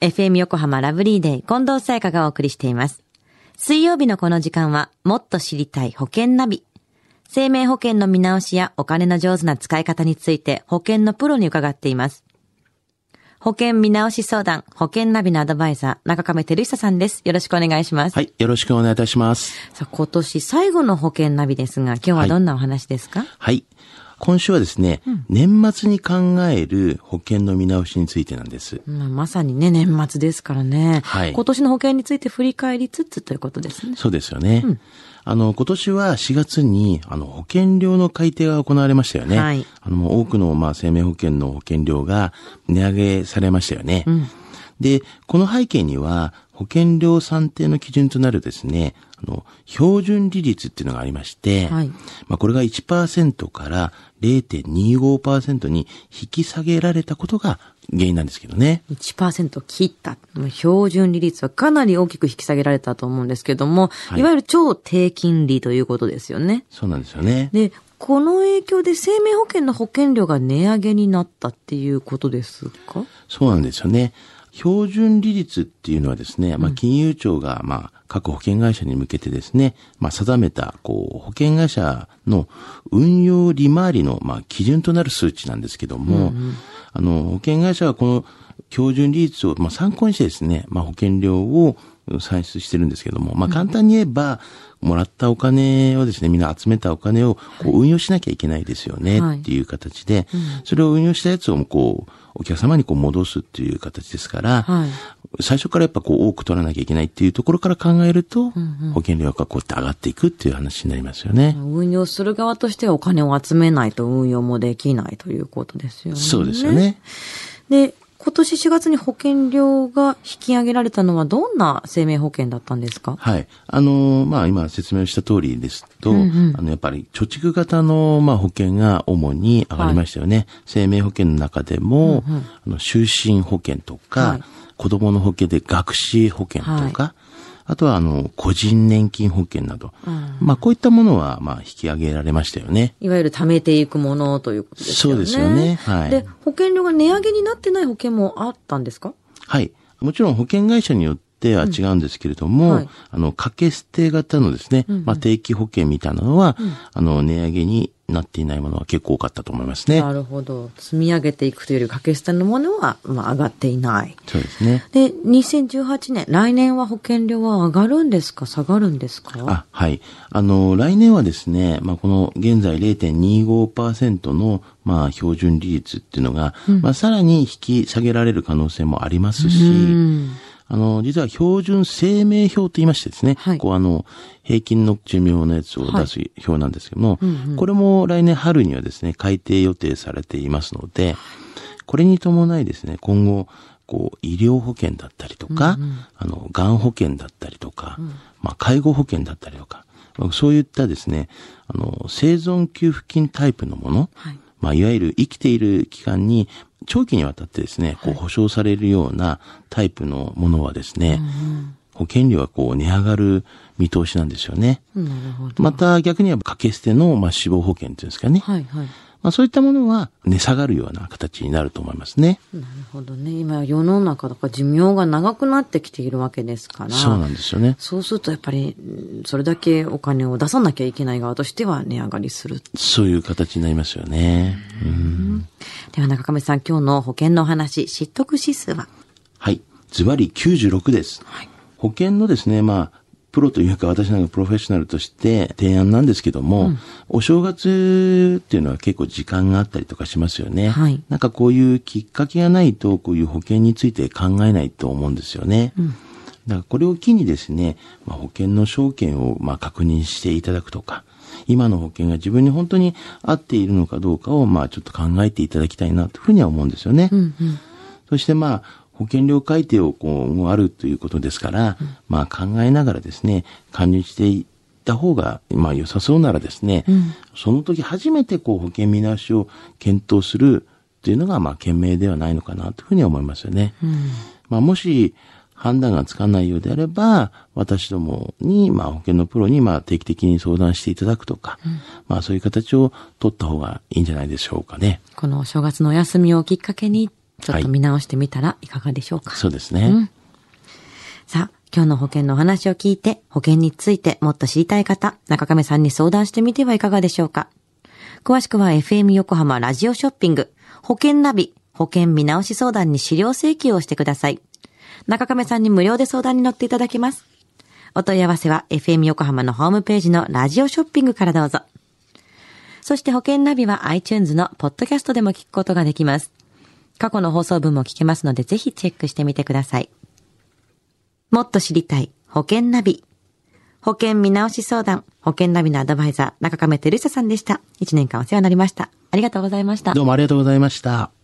FM 横浜ラブリーデー近藤沙耶香がお送りしています。水曜日のこの時間は、もっと知りたい保険ナビ。生命保険の見直しやお金の上手な使い方について保険のプロに伺っています。保険見直し相談、保険ナビのアドバイザー、中亀照久さんです。よろしくお願いします。はい。よろしくお願いいたします。さあ、今年最後の保険ナビですが、今日はどんなお話ですか、はい。今週はですね、年末に考える保険の見直しについてなんです。まあ、まさにね、年末ですからね。はい今年の保険について振り返りつつということですね。そうですよね。あの、今年は4月に、あの、保険料の改定が行われましたよね。はいあの、多くの、まあ、生命保険の保険料が値上げされましたよね。で、この背景には、保険料算定の基準となるですね、あの、標準利率っていうのがありまして、はいまあ、これが1%から0.25%に引き下げられたことが原因なんですけどね。1%切った。標準利率はかなり大きく引き下げられたと思うんですけども、はいい、わゆる超低金利ということですよね。そうなんですよね。で、この影響で生命保険の保険料が値上げになったっていうことですか？そうなんですよね。標準利率っていうのはですね、まあ、金融庁が、まあ、各保険会社に向けてですね、まあ、定めた、こう、保険会社の運用利回りの、まあ、基準となる数値なんですけども、あの、保険会社はこの標準利率を、まあ、参考にしてですね、まあ、保険料を算出してるんですけども、まあ、簡単に言えば、もらったお金をですね、みんな集めたお金をこう運用しなきゃいけないですよね、はい。っていう形で、それを運用したやつをこう、お客様にこう戻すっていう形ですから、はい最初からやっぱこう多く取らなきゃいけないっていうところから考えると、保険料がこうやって上がっていくっていう話になりますよね。運用する側としてはお金を集めないと運用もできないということですよね。そうですよね。で、今年4月に保険料が引き上げられたのはどんな生命保険だったんですか？はい。あのーまあ、今説明した通りですと、うんうん。あの、やっぱり貯蓄型の、まあ、保険が主に上がりましたよね。生命保険の中でも、あの、就寝保険とか、はい。子供の保険で学資保険とか、あとは、あの、個人年金保険など、まあ、こういったものは、まあ、引き上げられましたよね。いわゆる貯めていくものということですよね。そうですよね。はい。で、保険料が値上げになってない保険もあったんですか？はい。もちろん保険会社によっては違うんですけれども、うん。はい。あの、掛け捨て型のですね、まあ、定期保険みたいなのは、あの、値上げになっていないものは結構多かったと思いますね。なるほど。積み上げていくというより掛け捨てのものは、まあ、上がっていない。そうですね。で、2018年、来年は保険料は上がるんですか？下がるんですか？あ、はい。あの、来年はですね、まあ、この現在0.25%の、まあ、標準利率っていうのが、まあ、さらに引き下げられる可能性もありますし、うん。あの、実は標準生命表と言いましてですね、はい。こうあの、平均の寿命のやつを出す表なんですけども、うんうん。これも来年春にはですね、改定予定されていますので、これに伴いですね、今後、こう、医療保険だったりとか、あの、がん保険だったりとか、まあ、介護保険だったりとか、まあそういったですね、あの、生存給付金タイプのもの、はいまあ、いわゆる生きている期間に長期にわたってですね、こう保証されるようなタイプのものはですね、保険料はこう値上がる見通しなんですよね。なるほど。また逆には掛け捨ての、まあ、死亡保険っていうんですかね。はいはい。まあ、そういったものは値下がるような形になると思いますね。なるほどね。今世の中だから寿命が長くなってきているわけですから。そうなんですよね。そうするとやっぱり、うんそれだけお金を出さなきゃいけない側としては値上がりする。そういう形になりますよね。うんでは中亀さん、今日の保険のお話、知得指数は？はい。ズバリ96です。保険のですね、まあ、プロというか私なんかプロフェッショナルとして提案なんですけども、お正月っていうのは結構時間があったりとかしますよね。はいなんかこういうきっかけがないと、こういう保険について考えないと思うんですよね。だからこれを機にですね、まあ、保険の証券をまあ確認していただくとか、今の保険が自分に本当に合っているのかどうかをまあちょっと考えていただきたいなというふうには思うんですよね。うんうん。そしてまあ、保険料改定をこう、もうあるということですから、まあ考えながらですね、加入していった方が、まあ良さそうならですね、うんその時初めてこう保険見直しを検討するっていうのがまあ賢明ではないのかなというふうには思いますよね。うんまあもし判断がつかないようであれば、私どもに、まあ保険のプロにまあ定期的に相談していただくとか、まあそういう形を取った方がいいんじゃないでしょうかね。このお正月のお休みをきっかけに、ちょっと見直してみたらいかがでしょうか。そうですね。さあ、今日の保険のお話を聞いて、保険についてもっと知りたい方、中亀さんに相談してみてはいかがでしょうか。詳しくは FM 横浜ラジオショッピング、保険ナビ、保険見直し相談に資料請求をしてください。中亀さんに無料で相談に乗っていただけます。お問い合わせは FM 横浜のホームページのラジオショッピングからどうぞ。そして保険ナビは iTunes のポッドキャストでも聞くことができます。過去の放送分も聞けますのでぜひチェックしてみてください。もっと知りたい保険ナビ。保険見直し相談、保険ナビのアドバイザー、中亀照久さんでした。一年間お世話になりました。ありがとうございました。どうもありがとうございました。